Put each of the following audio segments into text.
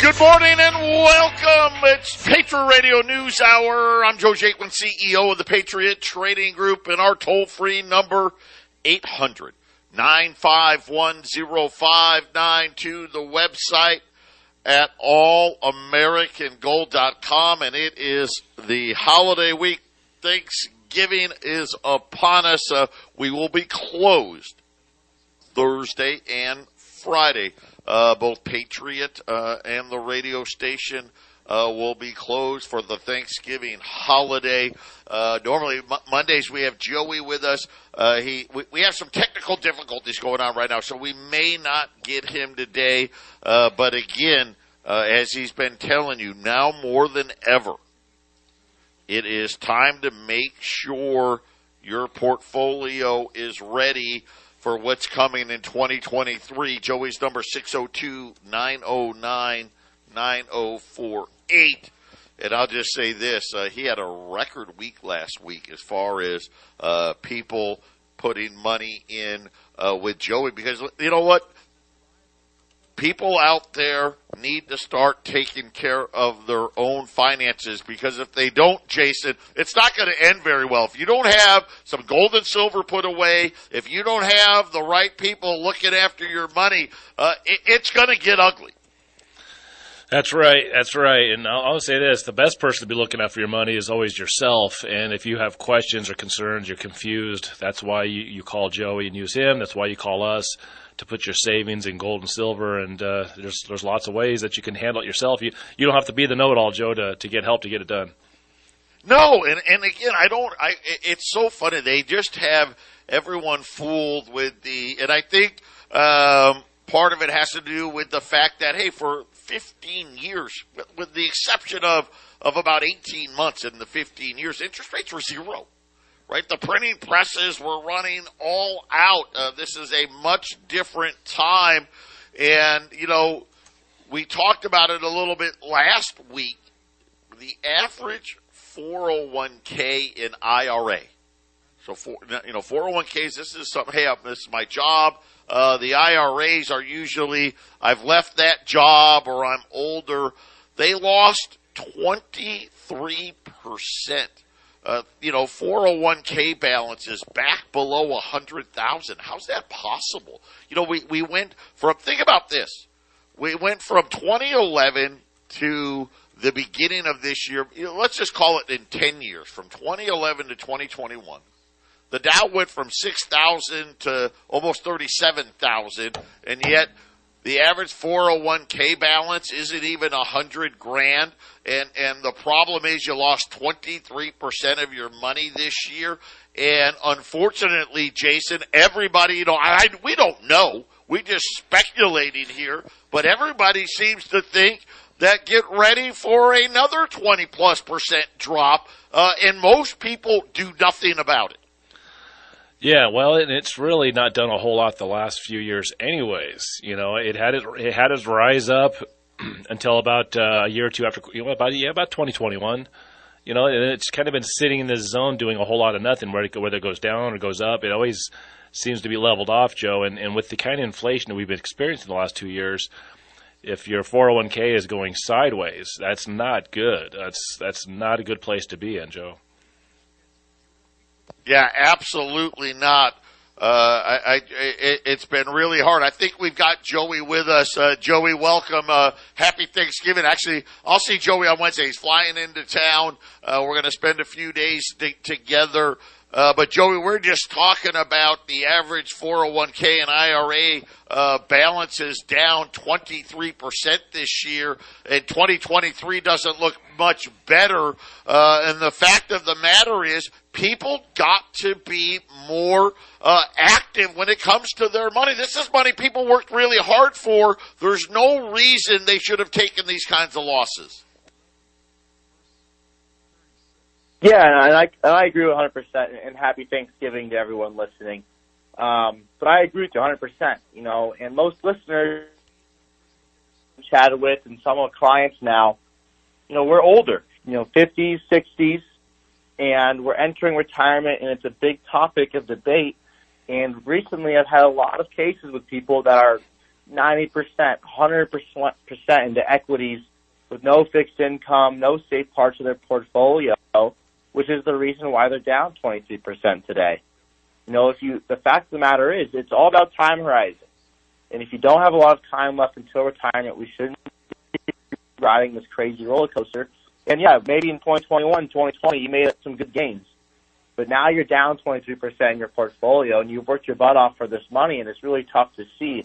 Good morning and welcome. It's Patriot Radio News Hour. I'm Joe Jaquin, CEO of the Patriot Trading Group, and our toll free number 800 951 0592. The website at allamericangold.com, and it is the holiday week. Thanksgiving is upon us. Uh, we will be closed Thursday and Friday. Uh, both Patriot uh, and the radio station uh, will be closed for the Thanksgiving holiday. Uh, normally M- Mondays we have Joey with us. Uh, he we, we, have some technical difficulties going on right now, so we may not get him today. Uh, but again, as he's been telling you, now more than ever, it is time to make sure your portfolio is ready for what's coming in 2023. Joey's number 602-909-9048. And I'll just say this, uh, he had a record week last week as far as uh, people putting money in uh, with Joey because you know what? People out there need to start taking care of their own finances because if they don't, Jason, it's not going to end very well. If you don't have some gold and silver put away, if you don't have the right people looking after your money, uh, it, it's going to get ugly. That's right. That's right. And I'll, I'll, say this: the best person to be looking after your money is always yourself. And if you have questions or concerns, you're confused. That's why you, you call Joey and use him. That's why you call us to put your savings in gold and silver. And uh, there's there's lots of ways that you can handle it yourself. You you don't have to be the know-it-all, Joe, to to get help to get it done. No, and and again, I don't. I it's so funny. They just have everyone fooled with the, and I think um, part of it has to do with the fact that hey, for 15 years, with the exception of of about 18 months in the 15 years, interest rates were zero right? The printing presses were running all out. Uh, this is a much different time. And, you know, we talked about it a little bit last week. The average 401k in IRA. So, for, you know, 401ks, this is something, hey, this is my job. Uh, the IRAs are usually, I've left that job or I'm older. They lost 23% uh, you know, 401k balances back below 100,000. How's that possible? You know, we, we went from, think about this. We went from 2011 to the beginning of this year. You know, let's just call it in 10 years, from 2011 to 2021. The Dow went from 6,000 to almost 37,000, and yet the average 401k balance isn't even a hundred grand. And, and the problem is you lost 23% of your money this year. And unfortunately, Jason, everybody, you know, I, we don't know. We just speculating here, but everybody seems to think that get ready for another 20 plus percent drop. Uh, and most people do nothing about it. Yeah, well, and it's really not done a whole lot the last few years, anyways. You know, it had it, it had its rise up until about uh, a year or two after, you know, about yeah, about 2021. You know, and it's kind of been sitting in this zone, doing a whole lot of nothing. Whether whether it goes down or goes up, it always seems to be leveled off, Joe. And and with the kind of inflation that we've been experiencing the last two years, if your 401k is going sideways, that's not good. That's that's not a good place to be in, Joe. Yeah, absolutely not. Uh, I, I, it, has been really hard. I think we've got Joey with us. Uh, Joey, welcome. Uh, happy Thanksgiving. Actually, I'll see Joey on Wednesday. He's flying into town. Uh, we're going to spend a few days t- together. Uh, but Joey, we're just talking about the average 401k and IRA uh, balances down 23% this year, and 2023 doesn't look much better. Uh, and the fact of the matter is, people got to be more uh, active when it comes to their money. This is money people worked really hard for. There's no reason they should have taken these kinds of losses. Yeah, and I, and I agree 100%, and happy Thanksgiving to everyone listening. Um, but I agree with you 100%, you know, and most listeners chatted with and some of clients now, you know, we're older, you know, 50s, 60s, and we're entering retirement, and it's a big topic of debate. And recently, I've had a lot of cases with people that are 90%, 100% into equities with no fixed income, no safe parts of their portfolio which is the reason why they're down 23% today. You know, if you, the fact of the matter is, it's all about time horizon. And if you don't have a lot of time left until retirement, we shouldn't be riding this crazy roller coaster. And yeah, maybe in 2021, 2020, you made some good gains. But now you're down 23% in your portfolio and you've worked your butt off for this money and it's really tough to see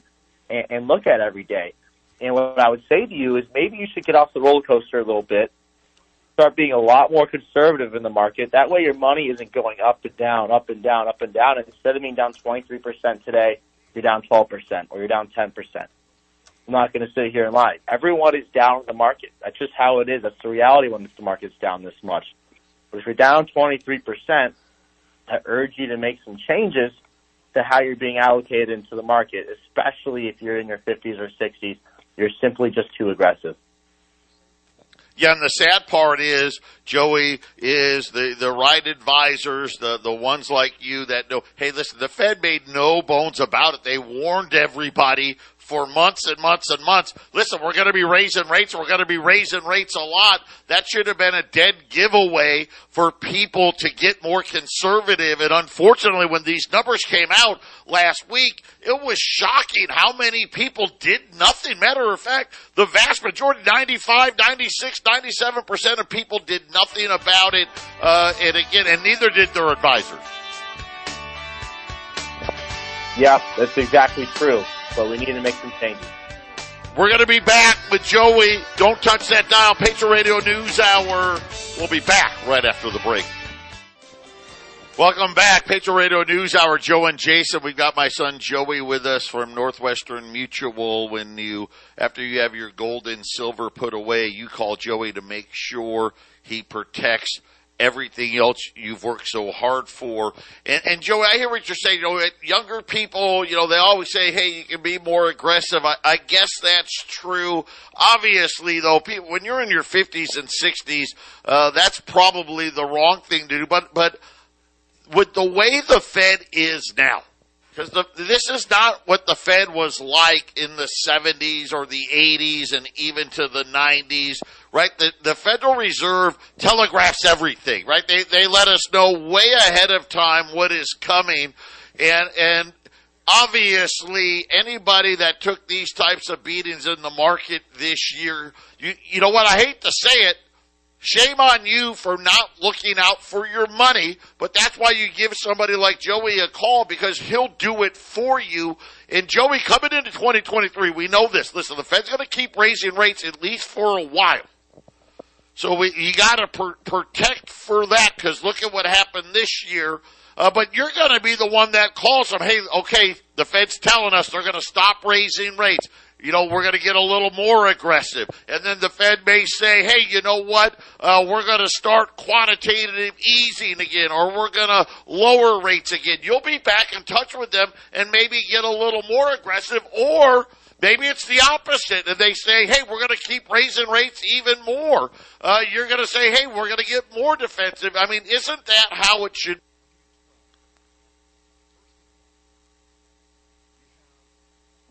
and, and look at every day. And what I would say to you is maybe you should get off the roller coaster a little bit start being a lot more conservative in the market. That way your money isn't going up and down, up and down, up and down. And instead of being down 23% today, you're down 12% or you're down 10%. I'm not going to sit here and lie. Everyone is down in the market. That's just how it is. That's the reality when the market's down this much. But if you're down 23%, I urge you to make some changes to how you're being allocated into the market, especially if you're in your 50s or 60s. You're simply just too aggressive. Yeah, and the sad part is, Joey, is the, the right advisors, the, the ones like you that know, hey, listen, the Fed made no bones about it. They warned everybody for months and months and months. Listen, we're going to be raising rates. We're going to be raising rates a lot. That should have been a dead giveaway for people to get more conservative. And unfortunately, when these numbers came out last week, it was shocking how many people did nothing. Matter of fact, the vast majority, 95, 96, 97% of people did nothing about it. Uh, and again, and neither did their advisors. Yeah, that's exactly true but we need to make some changes. We're going to be back with Joey. Don't touch that dial. Patriot Radio News Hour. We'll be back right after the break. Welcome back, Patriot Radio News Hour. Joe and Jason. We've got my son Joey with us from Northwestern Mutual. When you, after you have your gold and silver put away, you call Joey to make sure he protects everything else you've worked so hard for. And, and Joey, I hear what you're saying. You know, younger people, you know, they always say, "Hey, you can be more aggressive." I, I guess that's true. Obviously, though, people, when you're in your 50s and 60s, uh, that's probably the wrong thing to do. But but with the way the Fed is now, because this is not what the Fed was like in the 70s or the 80s and even to the 90s right? The, the Federal Reserve telegraphs everything, right? They, they let us know way ahead of time what is coming. And, and obviously anybody that took these types of beatings in the market this year, you, you know what? I hate to say it. Shame on you for not looking out for your money, but that's why you give somebody like Joey a call because he'll do it for you. And Joey, coming into 2023, we know this. Listen, the Fed's going to keep raising rates at least for a while. So we, you got to pr- protect for that because look at what happened this year. Uh, but you're going to be the one that calls them. Hey, okay, the Fed's telling us they're going to stop raising rates. You know, we're going to get a little more aggressive. And then the Fed may say, hey, you know what? Uh, we're going to start quantitative easing again, or we're going to lower rates again. You'll be back in touch with them and maybe get a little more aggressive, or Maybe it's the opposite, and they say, "Hey, we're going to keep raising rates even more." Uh, you're going to say, "Hey, we're going to get more defensive." I mean, isn't that how it should?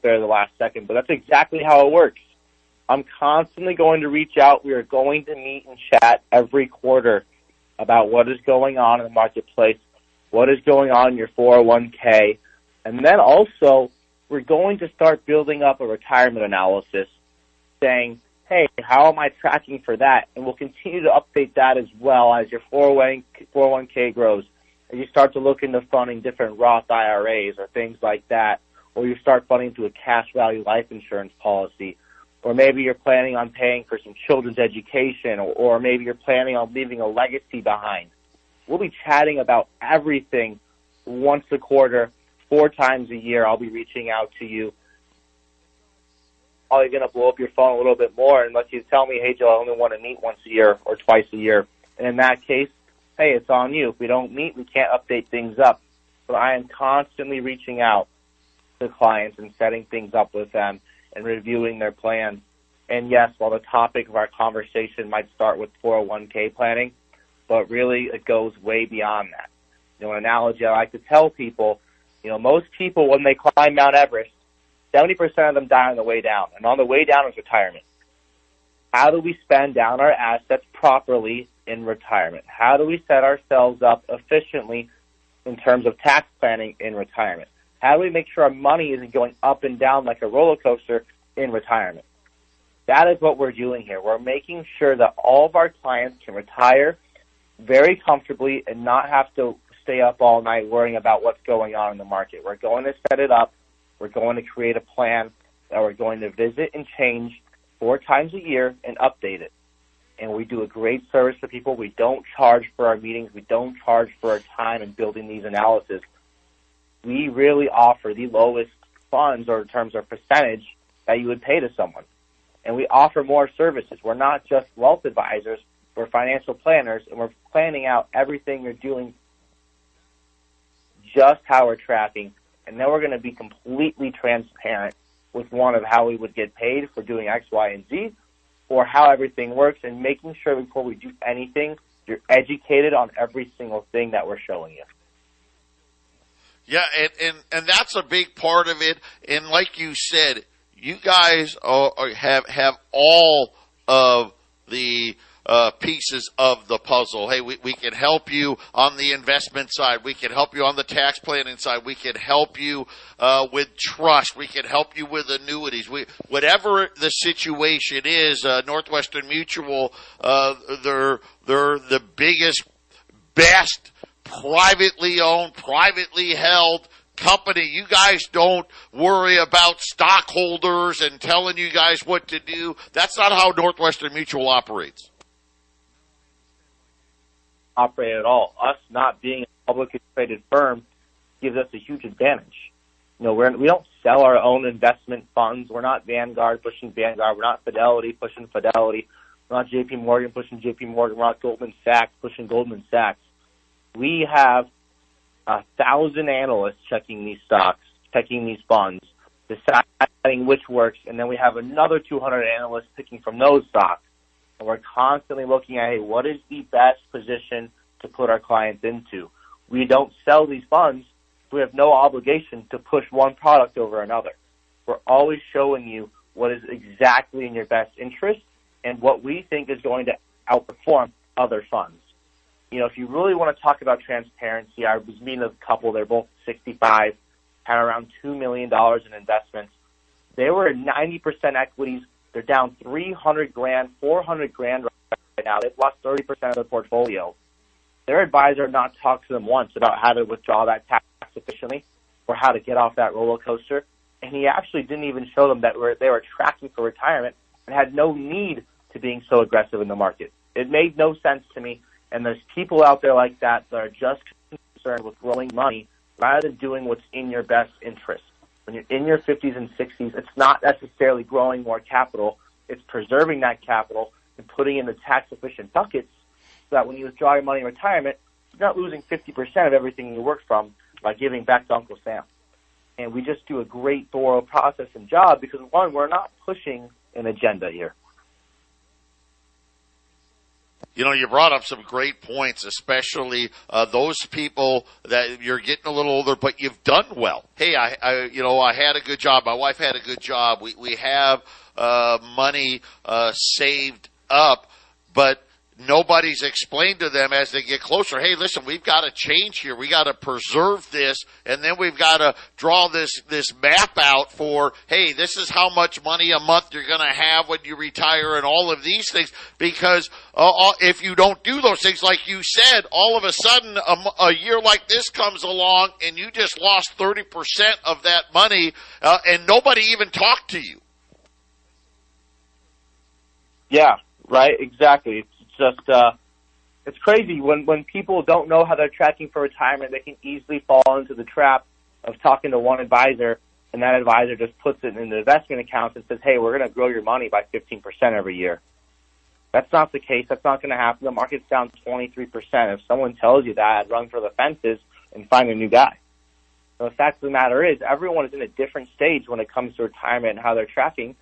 There, the last second, but that's exactly how it works. I'm constantly going to reach out. We are going to meet and chat every quarter about what is going on in the marketplace, what is going on in your 401k, and then also we're going to start building up a retirement analysis saying, hey, how am I tracking for that? And we'll continue to update that as well as your 401k, 401k grows. as you start to look into funding different Roth IRAs or things like that, or you start funding to a cash value life insurance policy, or maybe you're planning on paying for some children's education, or, or maybe you're planning on leaving a legacy behind. We'll be chatting about everything once a quarter, four times a year. I'll be reaching out to you. Probably going to blow up your phone a little bit more unless you tell me, hey, Joe, I only want to meet once a year or twice a year. And in that case, hey, it's on you. If we don't meet, we can't update things up. But I am constantly reaching out to clients and setting things up with them and reviewing their plans. And yes, while the topic of our conversation might start with 401k planning, but really it goes way beyond that. You know, an analogy I like to tell people, you know, most people when they climb Mount Everest, 70% of them die on the way down. And on the way down is retirement. How do we spend down our assets properly in retirement? How do we set ourselves up efficiently in terms of tax planning in retirement? How do we make sure our money isn't going up and down like a roller coaster in retirement? That is what we're doing here. We're making sure that all of our clients can retire very comfortably and not have to stay up all night worrying about what's going on in the market. We're going to set it up. We're going to create a plan that we're going to visit and change four times a year and update it. And we do a great service to people. We don't charge for our meetings. We don't charge for our time in building these analysis. We really offer the lowest funds or in terms of percentage that you would pay to someone. And we offer more services. We're not just wealth advisors. We're financial planners and we're planning out everything you're doing just how we're tracking. And then we're going to be completely transparent with one of how we would get paid for doing X, Y, and Z, or how everything works, and making sure before we do anything, you're educated on every single thing that we're showing you. Yeah, and, and, and that's a big part of it. And like you said, you guys are, have, have all of the uh, pieces of the puzzle. Hey, we, we can help you on the investment side. We can help you on the tax planning side. We can help you uh, with trust. We can help you with annuities. We, whatever the situation is, uh, Northwestern Mutual, uh, they're they're the biggest, best privately owned, privately held company. You guys don't worry about stockholders and telling you guys what to do. That's not how Northwestern Mutual operates operate at all. Us not being a publicly traded firm gives us a huge advantage. You know, we're, we don't sell our own investment funds. We're not Vanguard pushing Vanguard. We're not Fidelity pushing Fidelity. We're not JP Morgan pushing JP Morgan. We're not Goldman Sachs pushing Goldman Sachs. We have a thousand analysts checking these stocks, checking these funds, deciding which works, and then we have another 200 analysts picking from those stocks and we're constantly looking at, hey, what is the best position to put our clients into? We don't sell these funds. So we have no obligation to push one product over another. We're always showing you what is exactly in your best interest and what we think is going to outperform other funds. You know, if you really want to talk about transparency, I was meeting a couple, they're both 65, had around $2 million in investments. They were 90% equities, they're down 300 grand, 400 grand right now. They've lost 30% of their portfolio. Their advisor not talked to them once about how to withdraw that tax efficiently or how to get off that roller coaster. And he actually didn't even show them that they were tracking for retirement and had no need to being so aggressive in the market. It made no sense to me. And there's people out there like that that are just concerned with growing money rather than doing what's in your best interest when you're in your 50s and 60s, it's not necessarily growing more capital. It's preserving that capital and putting in the tax efficient buckets so that when you withdraw your money in retirement, you're not losing 50% of everything you work from by giving back to Uncle Sam. And we just do a great thorough process and job because one, we're not pushing an agenda here. You know, you brought up some great points, especially uh, those people that you're getting a little older, but you've done well. Hey, I, I, you know, I had a good job. My wife had a good job. We we have uh, money uh, saved up, but nobody's explained to them as they get closer, hey, listen, we've got to change here. We got to preserve this, and then we've got to draw this, this map out for, hey, this is how much money a month you're going to have when you retire and all of these things. Because uh, if you don't do those things, like you said, all of a sudden a, a year like this comes along and you just lost 30% of that money, uh, and nobody even talked to you. Yeah, right. Exactly. It's just uh, it's crazy when when people don't know how they're tracking for retirement. They can easily fall into the trap of talking to one advisor, and that advisor just puts it in the investment account and says, "Hey, we're going to grow your money by 15% every year." That's not the case. That's not going to happen. The market's down 23%. If someone tells you that, run for the fences and find a new guy. So the fact of the matter is, everyone is in a different stage when it comes to retirement and how they're tracking,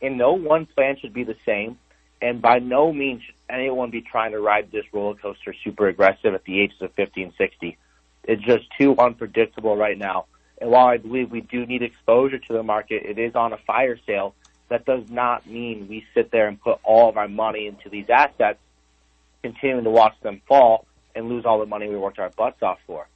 and no one plan should be the same. And by no means should anyone be trying to ride this roller coaster super aggressive at the ages of 50 and 60. It's just too unpredictable right now. And while I believe we do need exposure to the market, it is on a fire sale. That does not mean we sit there and put all of our money into these assets, continuing to watch them fall and lose all the money we worked our butts off for.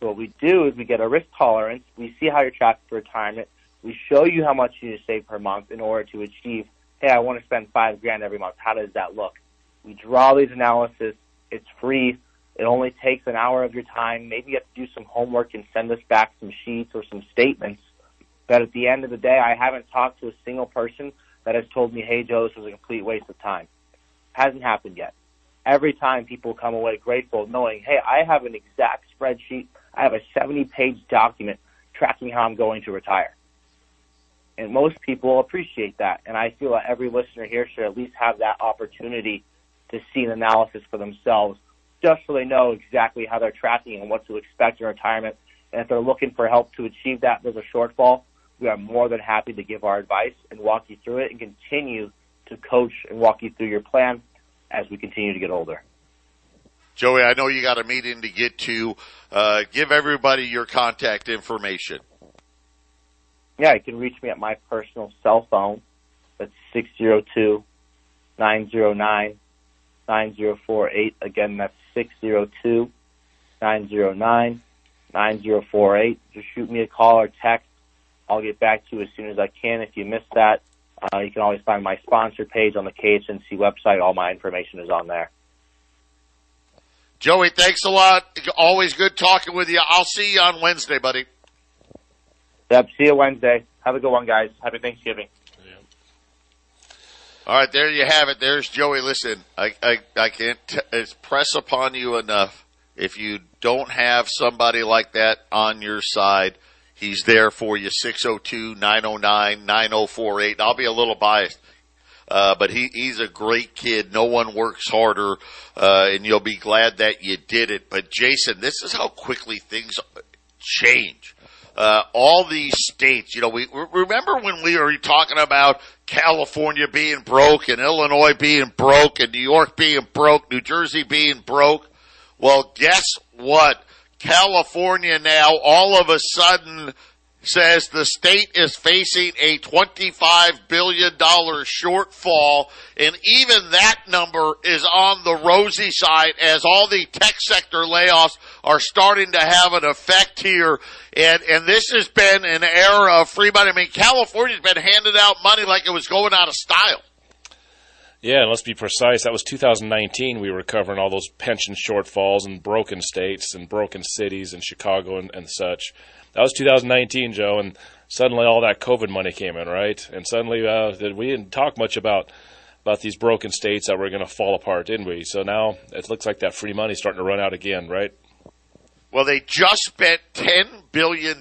So what we do is we get a risk tolerance. We see how you're tracked for retirement. We show you how much you need to save per month in order to achieve hey, I want to spend five grand every month. How does that look? We draw these analysis. It's free. It only takes an hour of your time. Maybe you have to do some homework and send us back some sheets or some statements. But at the end of the day, I haven't talked to a single person that has told me, hey, Joe, this was a complete waste of time. Hasn't happened yet. Every time people come away grateful knowing, hey, I have an exact spreadsheet. I have a 70 page document tracking how I'm going to retire. And most people appreciate that. And I feel that every listener here should at least have that opportunity to see an analysis for themselves, just so they know exactly how they're tracking and what to expect in retirement. And if they're looking for help to achieve that, there's a shortfall. We are more than happy to give our advice and walk you through it and continue to coach and walk you through your plan as we continue to get older. Joey, I know you got a meeting to get to. Uh, give everybody your contact information yeah, you can reach me at my personal cell phone. That's six zero two nine zero nine nine zero four eight. Again, that's six zero two nine zero nine nine zero four eight. Just shoot me a call or text. I'll get back to you as soon as I can. If you missed that, uh, you can always find my sponsor page on the KHNC website. All my information is on there. Joey, thanks a lot. Always good talking with you. I'll see you on Wednesday, buddy. Yep. See you Wednesday. Have a good one, guys. Happy Thanksgiving. All right, there you have it. There's Joey. Listen, I I, I can't t- press upon you enough. If you don't have somebody like that on your side, he's there for you. 602-909-9048. I'll be a little biased. Uh, but he, he's a great kid. No one works harder, uh, and you'll be glad that you did it. But Jason, this is how quickly things change uh, all these states. You know, we remember when we were talking about California being broke and Illinois being broke and New York being broke, New Jersey being broke. Well, guess what? California now all of a sudden says the state is facing a $25 billion shortfall, and even that number is on the rosy side as all the tech sector layoffs are starting to have an effect here. And, and this has been an era of free money. I mean, California's been handing out money like it was going out of style. Yeah, and let's be precise. That was 2019. We were covering all those pension shortfalls and broken states and broken cities in Chicago and, and such that was 2019, Joe, and suddenly all that COVID money came in, right? And suddenly uh, we didn't talk much about about these broken states that were going to fall apart, didn't we? So now it looks like that free money is starting to run out again, right? Well, they just spent $10 billion.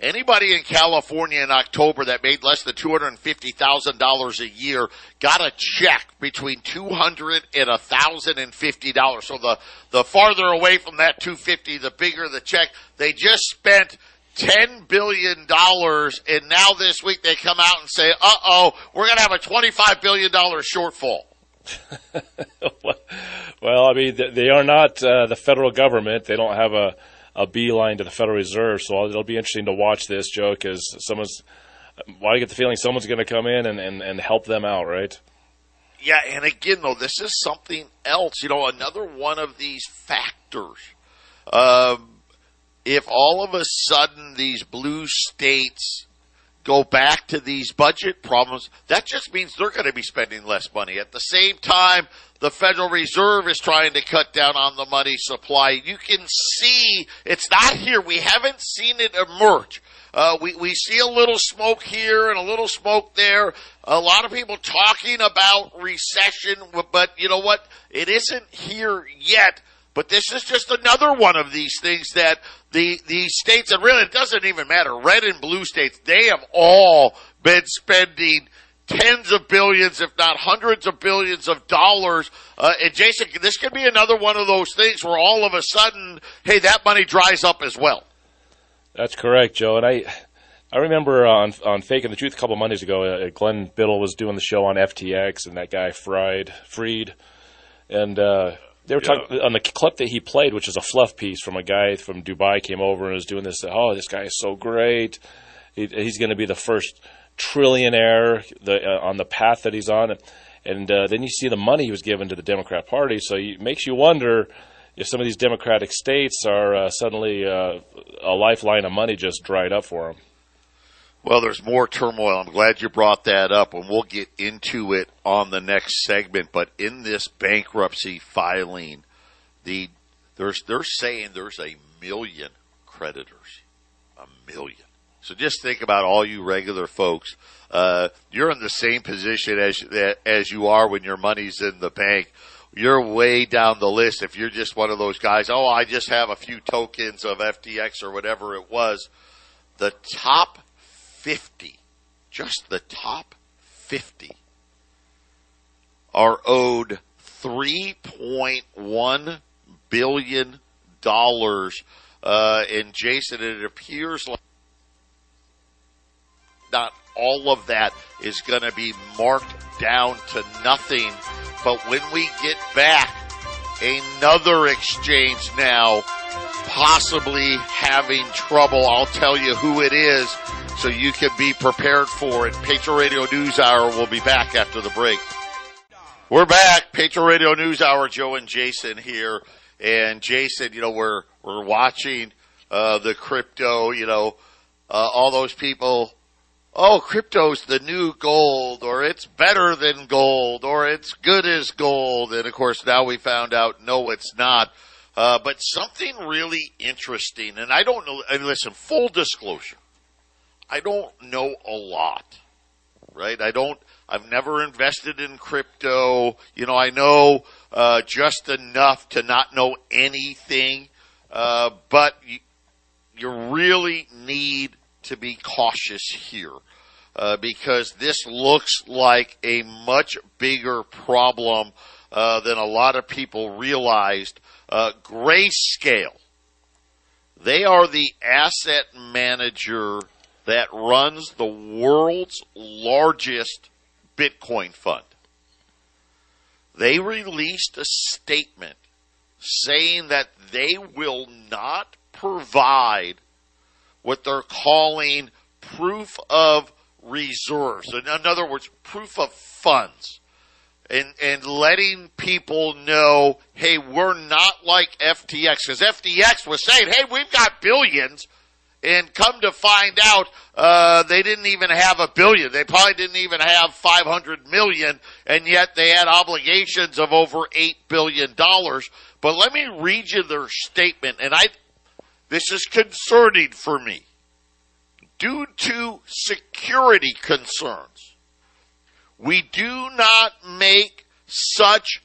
Anybody in California in October that made less than $250,000 a year got a check between 200 and $1,050. So the, the farther away from that 250, the bigger the check. They just spent $10 billion and now this week they come out and say, uh oh, we're going to have a $25 billion shortfall. well, I mean, they are not uh, the federal government. They don't have a, a beeline to the Federal Reserve, so it'll be interesting to watch this, Joe, because someone's. Well, I get the feeling someone's going to come in and, and, and help them out, right? Yeah, and again, though, this is something else. You know, another one of these factors. Um, if all of a sudden these blue states go back to these budget problems, that just means they're going to be spending less money. At the same time, the Federal Reserve is trying to cut down on the money supply. You can see it's not here. We haven't seen it emerge. Uh, we, we see a little smoke here and a little smoke there. A lot of people talking about recession, but you know what? It isn't here yet. But this is just another one of these things that the, the states, and really it doesn't even matter, red and blue states, they have all been spending tens of billions, if not hundreds of billions of dollars. Uh, and Jason, this could be another one of those things where all of a sudden, hey, that money dries up as well. That's correct, Joe. And I, I remember on on Faking the Truth a couple of Mondays ago, uh, Glenn Biddle was doing the show on FTX, and that guy Fried Freed, and uh, they were yeah. talking on the clip that he played, which is a fluff piece from a guy from Dubai came over and was doing this. Oh, this guy is so great. He, he's going to be the first trillionaire the, uh, on the path that he's on. And uh, then you see the money he was given to the Democrat Party, so it makes you wonder if some of these Democratic states are uh, suddenly uh, a lifeline of money just dried up for them. Well, there's more turmoil. I'm glad you brought that up, and we'll get into it on the next segment. But in this bankruptcy filing, the there's they're saying there's a million creditors, a million. So just think about all you regular folks. Uh, you're in the same position as as you are when your money's in the bank you're way down the list if you're just one of those guys, oh, I just have a few tokens of FTX or whatever it was. The top 50, just the top 50, are owed $3.1 billion. Uh, and Jason, it appears like not all of that is going to be marked down to nothing but when we get back, another exchange now possibly having trouble. I'll tell you who it is so you can be prepared for it. Patriot Radio News Hour will be back after the break. We're back. Patriot Radio News Hour. Joe and Jason here. And Jason, you know, we're, we're watching, uh, the crypto, you know, uh, all those people oh, crypto's the new gold, or it's better than gold, or it's good as gold. And of course, now we found out, no, it's not. Uh, but something really interesting, and I don't know, and listen, full disclosure, I don't know a lot, right? I don't, I've never invested in crypto. You know, I know, uh, just enough to not know anything, uh, but you, you really need to be cautious here uh, because this looks like a much bigger problem uh, than a lot of people realized. Uh, Grayscale, they are the asset manager that runs the world's largest Bitcoin fund. They released a statement saying that they will not provide what they're calling proof of reserves. In other words, proof of funds. And, and letting people know, hey, we're not like FTX. Because FTX was saying, hey, we've got billions. And come to find out, uh, they didn't even have a billion. They probably didn't even have 500 million. And yet they had obligations of over $8 billion. But let me read you their statement. And I, this is concerning for me due to security concerns, we do not make such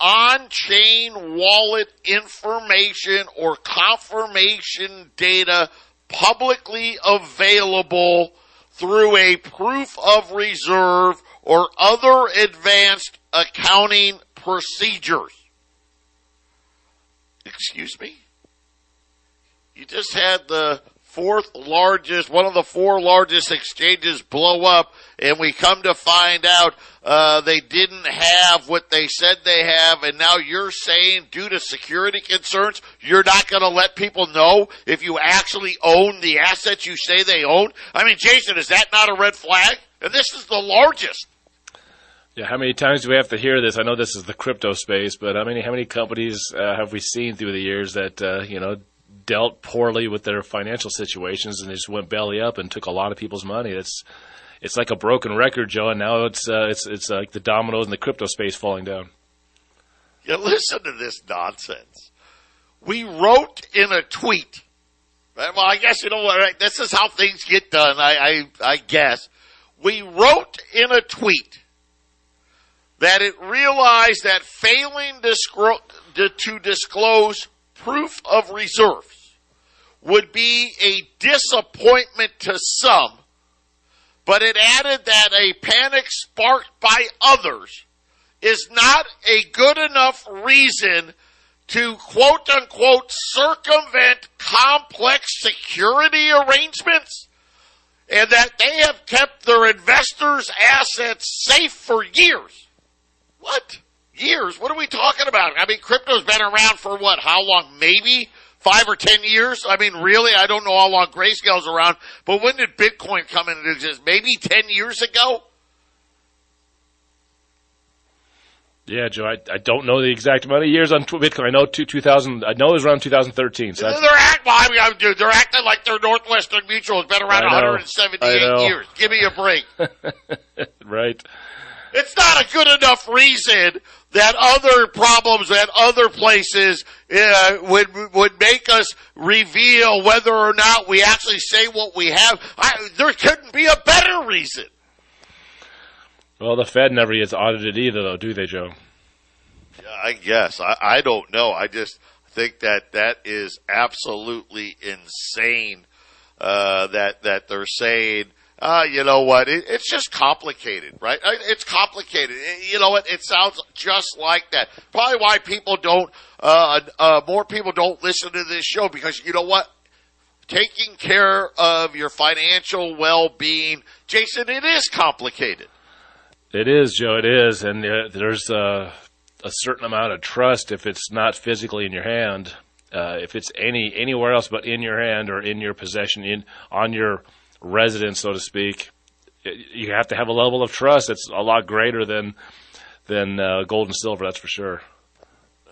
on-chain wallet information or confirmation data publicly available through a proof of reserve or other advanced accounting procedures. Excuse me? You just had the fourth largest, one of the four largest exchanges blow up, and we come to find out uh, they didn't have what they said they have, and now you're saying due to security concerns, you're not going to let people know if you actually own the assets you say they own? I mean, Jason, is that not a red flag? And this is the largest. Yeah, how many times do we have to hear this? I know this is the crypto space, but how many how many companies uh, have we seen through the years that uh, you know dealt poorly with their financial situations and they just went belly up and took a lot of people's money? It's it's like a broken record, Joe, and now it's uh, it's it's like the dominoes in the crypto space falling down. Yeah, listen to this nonsense. We wrote in a tweet. Well, I guess you know what? Right? This is how things get done. I, I I guess we wrote in a tweet that it realized that failing to disclose proof of reserves would be a disappointment to some, but it added that a panic sparked by others is not a good enough reason to quote unquote circumvent complex security arrangements and that they have kept their investors' assets safe for years. What? Years? What are we talking about? I mean, crypto's been around for what? How long? Maybe five or ten years? I mean, really? I don't know how long Grayscale's around, but when did Bitcoin come into existence? Maybe ten years ago? Yeah, Joe, I, I don't know the exact amount of years on Bitcoin. I know two, 2000, I know it was around 2013. So they're, act, well, I mean, dude, they're acting like their Northwestern Mutual has been around 178 years. Give me a break. right. It's not a good enough reason that other problems at other places uh, would would make us reveal whether or not we actually say what we have. I, there couldn't be a better reason. Well, the Fed never gets audited either, though, do they, Joe? Yeah, I guess I, I don't know. I just think that that is absolutely insane. Uh, that that they're saying uh, you know what? It, it's just complicated, right? It's complicated. You know what? It sounds just like that. Probably why people don't, uh, uh, more people don't listen to this show because you know what? Taking care of your financial well-being, Jason, it is complicated. It is, Joe. It is, and uh, there's a certain amount of trust if it's not physically in your hand. Uh, if it's any anywhere else but in your hand or in your possession, in on your resident, so to speak, you have to have a level of trust that's a lot greater than than uh, gold and silver. That's for sure.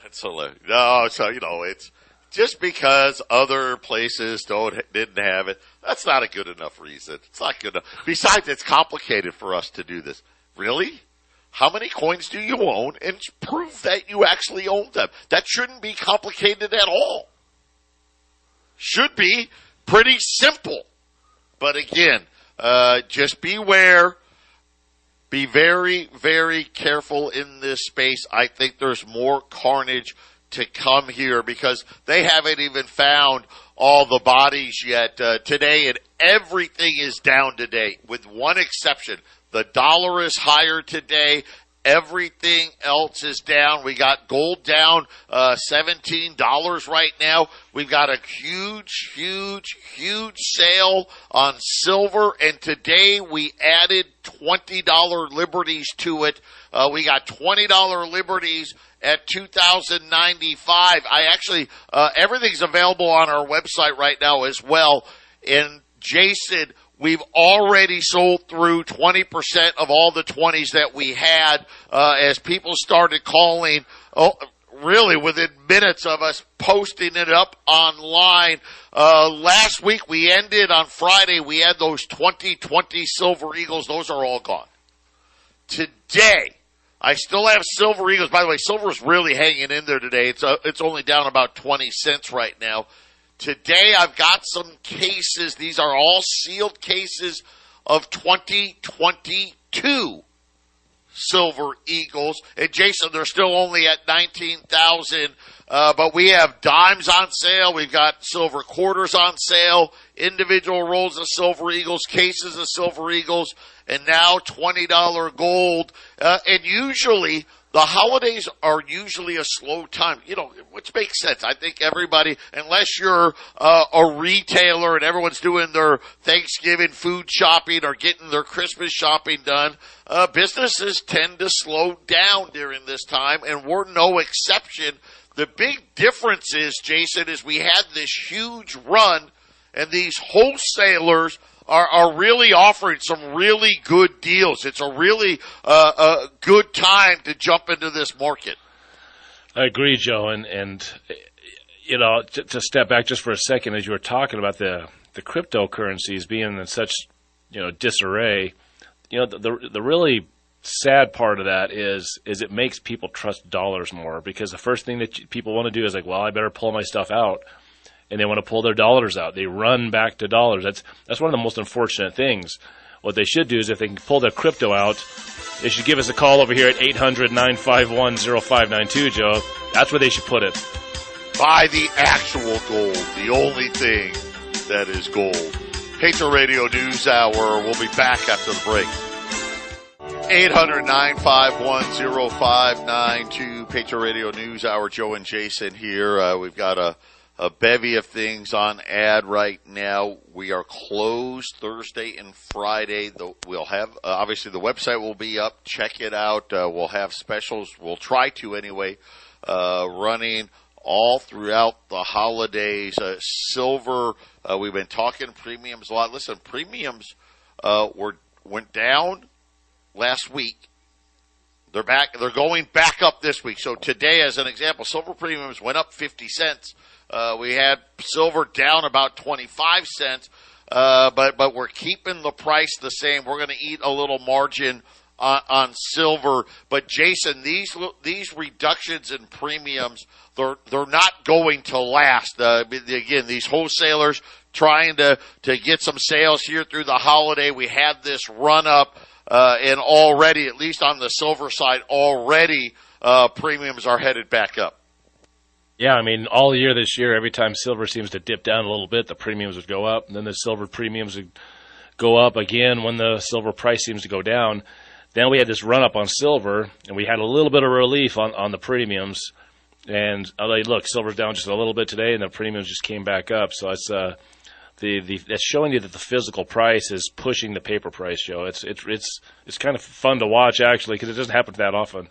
That's hilarious. No, so you know it's just because other places don't didn't have it. That's not a good enough reason. It's not good enough. Besides, it's complicated for us to do this. Really? How many coins do you own? And prove that you actually own them. That shouldn't be complicated at all. Should be pretty simple. But again, uh, just beware. Be very, very careful in this space. I think there's more carnage to come here because they haven't even found all the bodies yet uh, today, and everything is down today, with one exception. The dollar is higher today, Everything else is down. We got gold down uh, seventeen dollars right now. We've got a huge, huge, huge sale on silver, and today we added twenty dollar liberties to it. Uh, we got twenty dollar liberties at 2095. I actually, uh, everything's available on our website right now as well. And Jason, We've already sold through 20% of all the 20s that we had uh, as people started calling. Oh, really within minutes of us posting it up online. Uh, last week we ended on Friday. We had those 2020 Silver Eagles. Those are all gone. Today, I still have Silver Eagles. By the way, silver is really hanging in there today. It's uh, it's only down about 20 cents right now. Today I've got some cases. These are all sealed cases of 2022 Silver Eagles. And Jason, they're still only at 19,000. Uh, but we have dimes on sale. We've got silver quarters on sale, individual rolls of Silver Eagles, cases of Silver Eagles, and now $20 gold. Uh, and usually the holidays are usually a slow time, you know, which makes sense. I think everybody, unless you're uh, a retailer and everyone's doing their Thanksgiving food shopping or getting their Christmas shopping done, uh, businesses tend to slow down during this time, and we're no exception. The big difference is, Jason, is we had this huge run, and these wholesalers are, are really offering some really good deals. It's a really uh, a good time to jump into this market. I agree, Joe, and and you know to, to step back just for a second as you were talking about the the cryptocurrencies being in such you know disarray. You know the, the the really sad part of that is is it makes people trust dollars more because the first thing that people want to do is like, well, I better pull my stuff out, and they want to pull their dollars out. They run back to dollars. That's that's one of the most unfortunate things. What they should do is if they can pull their crypto out, they should give us a call over here at 800-951-0592, Joe. That's where they should put it. Buy the actual gold, the only thing that is gold. Patriot Radio News Hour. We'll be back after the break. 800-951-0592, Patriot Radio News Hour. Joe and Jason here. Uh, we've got a, a bevy of things on ad right now. We are closed Thursday and Friday. The, we'll have, uh, obviously the website will be up. Check it out. Uh, we'll have specials. We'll try to anyway, uh, running all throughout the holidays. Uh, silver, uh, we've been talking premiums a lot. Listen, premiums, uh, were, went down last week. They're back. They're going back up this week. So today, as an example, silver premiums went up 50 cents. Uh, we had silver down about 25 cents. Uh, but, but we're keeping the price the same. We're going to eat a little margin on, on silver. But Jason, these, these reductions in premiums, they're, they're not going to last. Uh, again, these wholesalers trying to, to get some sales here through the holiday. We had this run up uh, and already, at least on the silver side, already uh, premiums are headed back up. Yeah, I mean, all year this year, every time silver seems to dip down a little bit, the premiums would go up, and then the silver premiums would go up again when the silver price seems to go down. Then we had this run up on silver, and we had a little bit of relief on, on the premiums. And I like, look, silver's down just a little bit today, and the premiums just came back up. So it's uh, the, the that's showing you that the physical price is pushing the paper price, Joe. It's it's it's it's kind of fun to watch actually because it doesn't happen that often.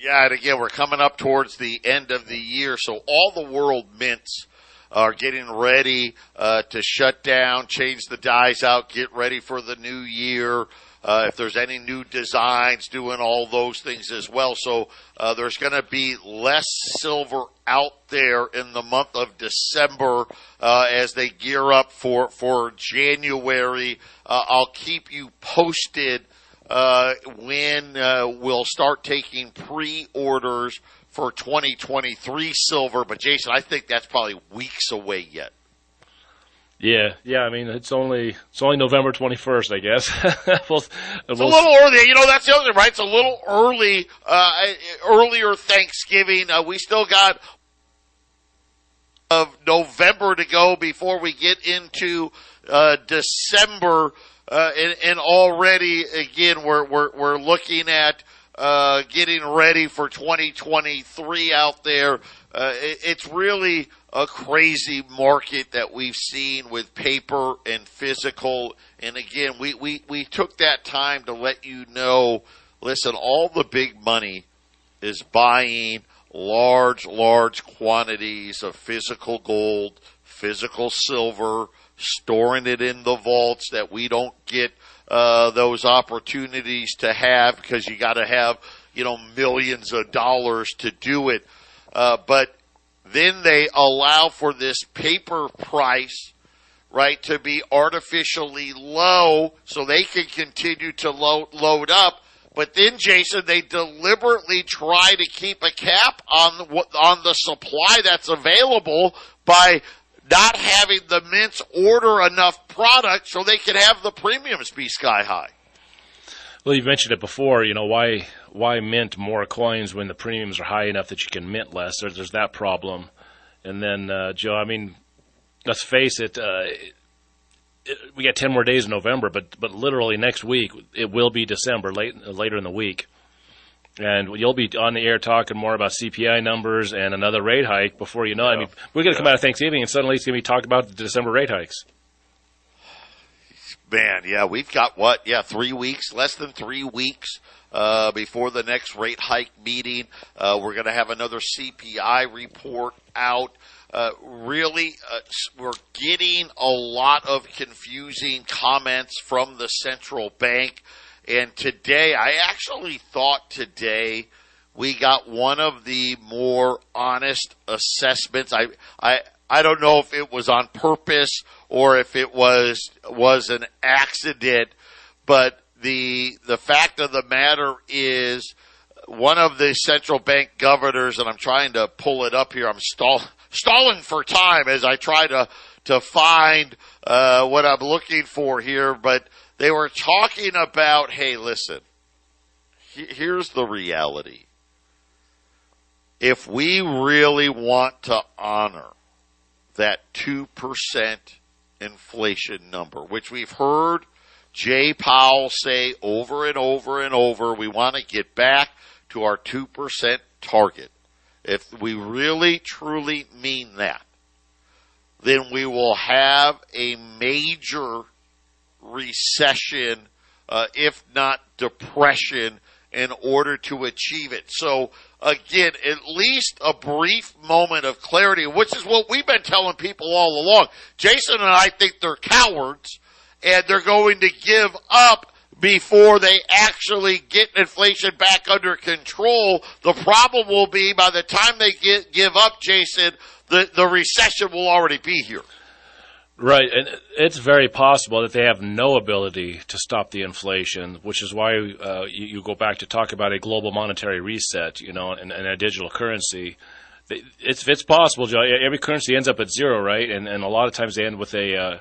Yeah, and again, we're coming up towards the end of the year, so all the world mints are getting ready uh, to shut down, change the dies out, get ready for the new year. Uh, if there's any new designs, doing all those things as well. So uh, there's going to be less silver out there in the month of December uh, as they gear up for for January. Uh, I'll keep you posted uh, when uh, we'll start taking pre-orders for 2023 silver. But Jason, I think that's probably weeks away yet. Yeah, yeah. I mean, it's only it's only November twenty first, I guess. we'll, it's we'll, a little early. You know, that's the other thing, right? It's a little early. Uh, earlier Thanksgiving. Uh, we still got of November to go before we get into uh, December, uh, and, and, already again we're we're we're looking at uh, getting ready for 2023 out there. Uh, it, it's really a crazy market that we've seen with paper and physical. And again, we, we, we took that time to let you know, listen, all the big money is buying large, large quantities of physical gold, physical silver, storing it in the vaults that we don't get uh, those opportunities to have because you got to have you know millions of dollars to do it. Uh, but then they allow for this paper price, right, to be artificially low so they can continue to load, load up. But then, Jason, they deliberately try to keep a cap on the, on the supply that's available by not having the mints order enough product so they can have the premiums be sky high. Well, you mentioned it before. You know why why mint more coins when the premiums are high enough that you can mint less? There's, that problem. And then uh, Joe, I mean, let's face it, uh, it, we got ten more days in November, but but literally next week it will be December late later in the week. And you'll be on the air talking more about CPI numbers and another rate hike before you know. Yeah. I mean, we're going to yeah. come out of Thanksgiving and suddenly it's going to be talked about the December rate hikes Man, yeah, we've got what? Yeah, three weeks, less than three weeks uh, before the next rate hike meeting. Uh, we're going to have another CPI report out. Uh, really, uh, we're getting a lot of confusing comments from the central bank. And today, I actually thought today we got one of the more honest assessments. I, I, I don't know if it was on purpose or if it was was an accident, but the the fact of the matter is one of the central bank governors, and I'm trying to pull it up here. I'm stall, stalling for time as I try to to find uh, what I'm looking for here, but they were talking about, hey, listen, here's the reality. If we really want to honor that 2% inflation number, which we've heard Jay Powell say over and over and over, we want to get back to our 2% target. If we really truly mean that, then we will have a major recession, uh, if not depression, in order to achieve it. So again, at least a brief moment of clarity, which is what we've been telling people all along. Jason and I think they're cowards and they're going to give up before they actually get inflation back under control. The problem will be by the time they get, give up, Jason, the, the recession will already be here. Right, and it's very possible that they have no ability to stop the inflation, which is why uh, you, you, go back to talk about a global monetary reset, you know, and, and a digital currency. It's it's possible, Joe. Every currency ends up at zero, right? And and a lot of times they end with a uh,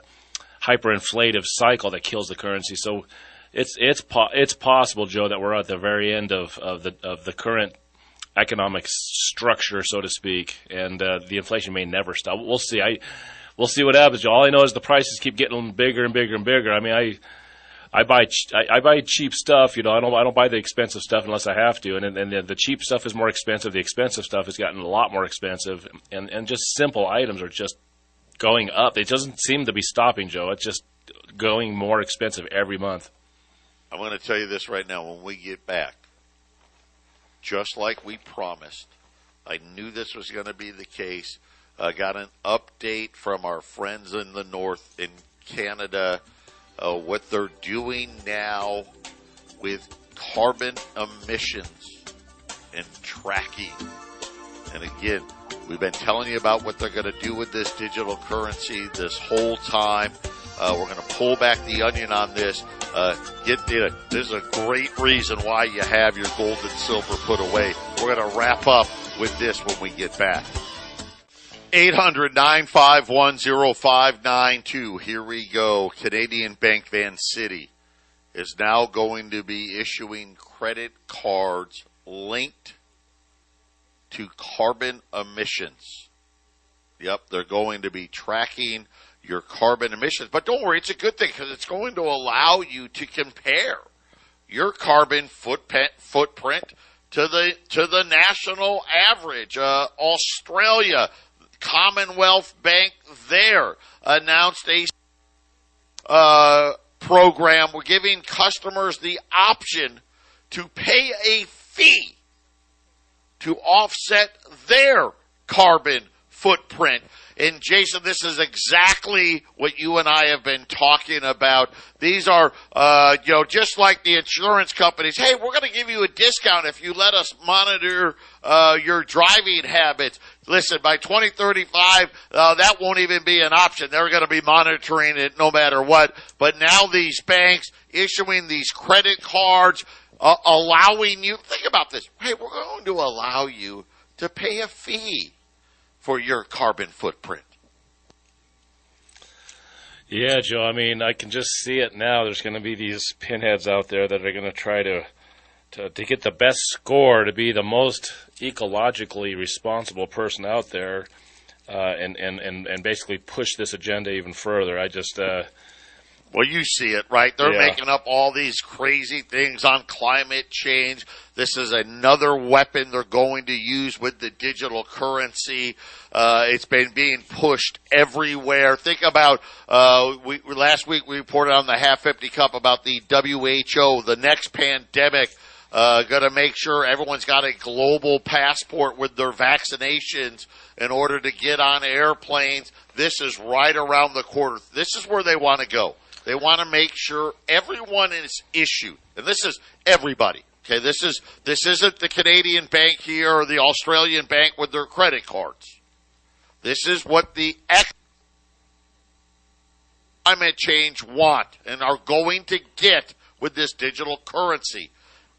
hyperinflative cycle that kills the currency. So it's it's po- it's possible, Joe, that we're at the very end of, of the of the current economic structure, so to speak, and uh, the inflation may never stop. We'll see. I we'll see what happens. All I know is the prices keep getting bigger and bigger and bigger. I mean, I. I buy I, I buy cheap stuff, you know. I don't I don't buy the expensive stuff unless I have to, and and the, the cheap stuff is more expensive. The expensive stuff has gotten a lot more expensive, and and just simple items are just going up. It doesn't seem to be stopping, Joe. It's just going more expensive every month. I'm going to tell you this right now. When we get back, just like we promised, I knew this was going to be the case. Uh, got an update from our friends in the north in Canada, uh, what they're doing now with carbon emissions and tracking. And again, we've been telling you about what they're going to do with this digital currency this whole time. Uh, we're going to pull back the onion on this. Uh, get it. This is a great reason why you have your gold and silver put away. We're going to wrap up with this when we get back. 800-951-0592. Here we go. Canadian Bank Vancity is now going to be issuing credit cards linked to carbon emissions. Yep, they're going to be tracking your carbon emissions. But don't worry, it's a good thing because it's going to allow you to compare your carbon footprint, footprint to the to the national average. Uh, Australia, Commonwealth Bank, there announced a uh, program. We're giving customers the option to pay a fee to offset their carbon footprint. And Jason, this is exactly what you and I have been talking about. These are, uh, you know, just like the insurance companies. Hey, we're going to give you a discount if you let us monitor uh, your driving habits. Listen, by 2035, uh, that won't even be an option. They're going to be monitoring it no matter what. But now these banks issuing these credit cards, uh, allowing you, think about this. Hey, we're going to allow you to pay a fee for your carbon footprint. Yeah, Joe. I mean, I can just see it now. There's going to be these pinheads out there that are going to try to, to to get the best score to be the most ecologically responsible person out there, uh, and, and and and basically push this agenda even further. I just, uh, Well, you see it, right? They're Yeah. making up all these crazy things on climate change. This is another weapon they're going to use with the digital currency. Uh, it's been being pushed everywhere. Think about, uh, we, last week we reported on the half 50 cup about the WHO, the next pandemic, uh, gonna make sure everyone's got a global passport with their vaccinations in order to get on airplanes. This is right around the corner. This is where they want to go. They want to make sure everyone is issued, and this is everybody. Okay, this is this isn't the Canadian bank here or the Australian bank with their credit cards. This is what the climate change want and are going to get with this digital currency.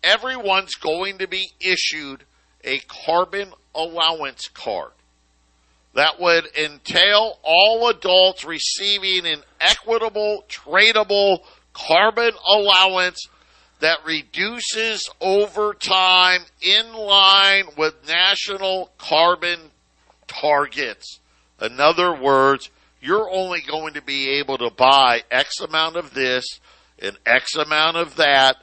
Everyone's going to be issued a carbon allowance card. That would entail all adults receiving an equitable, tradable carbon allowance that reduces over time in line with national carbon targets. In other words, you're only going to be able to buy X amount of this and X amount of that.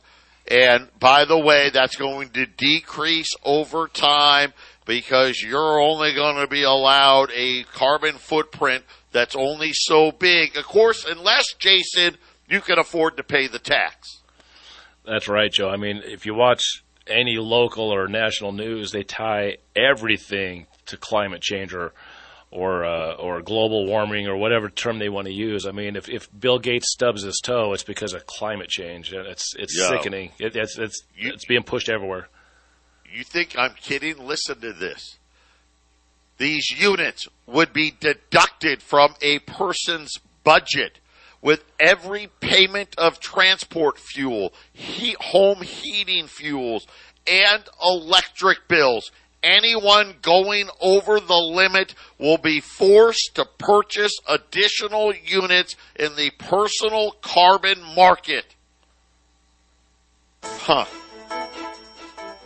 And by the way, that's going to decrease over time because you're only going to be allowed a carbon footprint that's only so big. Of course, unless, Jason, you can afford to pay the tax. That's right, Joe. I mean, if you watch any local or national news, they tie everything to climate change or or uh, or global warming or whatever term they want to use. I mean, if, if Bill Gates stubs his toe, it's because of climate change. It's it's Yeah. sickening. It, it's it's You- it's being pushed everywhere. You think I'm kidding? Listen to this. These units would be deducted from a person's budget with every payment of transport fuel, heat, home heating fuels, and electric bills. Anyone going over the limit will be forced to purchase additional units in the personal carbon market. Huh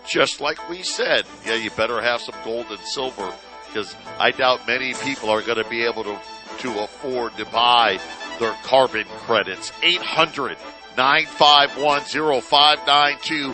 just like we said, yeah, you better have some gold and silver because I doubt many people are going to be able to, to afford to buy their carbon credits. 800 951 0592.